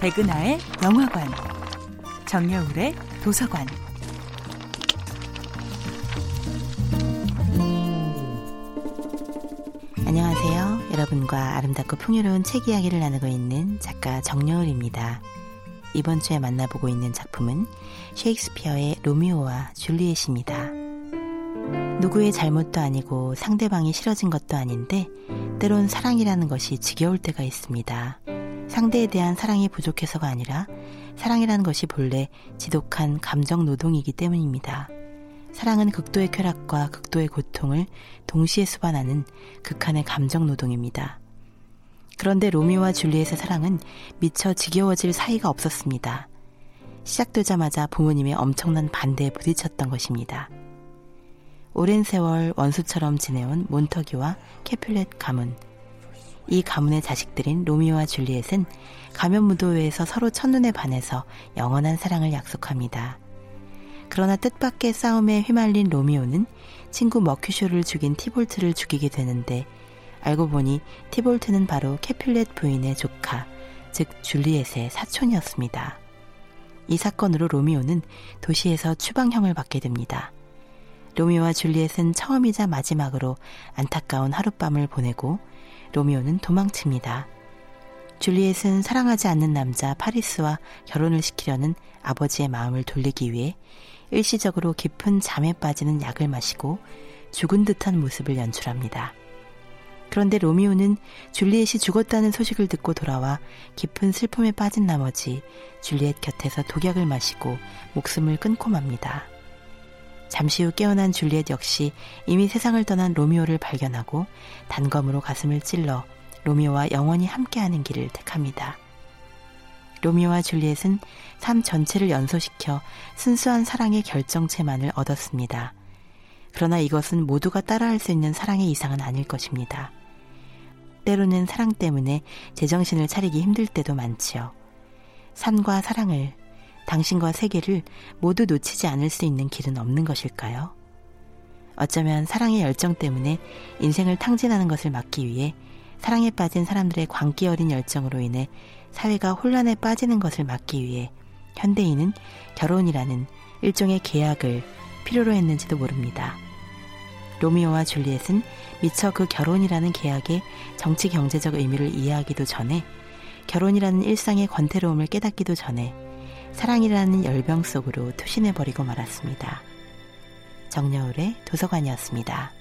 백은하의 영화관, 정여울의 도서관. 안녕하세요. 여러분과 아름답고 풍요로운 책 이야기를 나누고 있는 작가 정여울입니다. 이번 주에 만나보고 있는 작품은 셰익스피어의 로미오와 줄리엣입니다. 누구의 잘못도 아니고 상대방이 싫어진 것도 아닌데 때론 사랑이라는 것이 지겨울 때가 있습니다. 상대에 대한 사랑이 부족해서가 아니라 사랑이라는 것이 본래 지독한 감정 노동이기 때문입니다. 사랑은 극도의 쾌락과 극도의 고통을 동시에 수반하는 극한의 감정 노동입니다. 그런데 로미오와 줄리엣의 사랑은 미처 지겨워질 사이가 없었습니다. 시작되자마자 부모님의 엄청난 반대에 부딪혔던 것입니다. 오랜 세월 원수처럼 지내온 몬터규와 캐퓰렛 가문. 이 가문의 자식들인 로미오와 줄리엣은 가면 무도회에서 서로 첫눈에 반해서 영원한 사랑을 약속합니다. 그러나 뜻밖의 싸움에 휘말린 로미오는 친구 머큐쇼를 죽인 티볼트를 죽이게 되는데 알고 보니 티볼트는 바로 캐퓰렛 부인의 조카, 즉 줄리엣의 사촌이었습니다. 이 사건으로 로미오는 도시에서 추방형을 받게 됩니다. 로미오와 줄리엣은 처음이자 마지막으로 안타까운 하룻밤을 보내고 로미오는 도망칩니다. 줄리엣은 사랑하지 않는 남자 파리스와 결혼을 시키려는 아버지의 마음을 돌리기 위해 일시적으로 깊은 잠에 빠지는 약을 마시고 죽은 듯한 모습을 연출합니다. 그런데 로미오는 줄리엣이 죽었다는 소식을 듣고 돌아와 깊은 슬픔에 빠진 나머지 줄리엣 곁에서 독약을 마시고 목숨을 끊고 맙니다. 잠시 후 깨어난 줄리엣 역시 이미 세상을 떠난 로미오를 발견하고 단검으로 가슴을 찔러 로미오와 영원히 함께하는 길을 택합니다. 로미오와 줄리엣은 삶 전체를 연소시켜 순수한 사랑의 결정체만을 얻었습니다. 그러나 이것은 모두가 따라할 수 있는 사랑의 이상은 아닐 것입니다. 때로는 사랑 때문에 제정신을 차리기 힘들 때도 많지요. 산과 사랑을, 당신과 세계를 모두 놓치지 않을 수 있는 길은 없는 것일까요? 어쩌면 사랑의 열정 때문에 인생을 탕진하는 것을 막기 위해 사랑에 빠진 사람들의 광기 어린 열정으로 인해 사회가 혼란에 빠지는 것을 막기 위해 현대인은 결혼이라는 일종의 계약을 필요로 했는지도 모릅니다. 로미오와 줄리엣은 미처 그 결혼이라는 계약의 정치 경제적 의미를 이해하기도 전에 결혼이라는 일상의 권태로움을 깨닫기도 전에 사랑이라는 열병 속으로 투신해버리고 말았습니다. 정여울의 도서관이었습니다.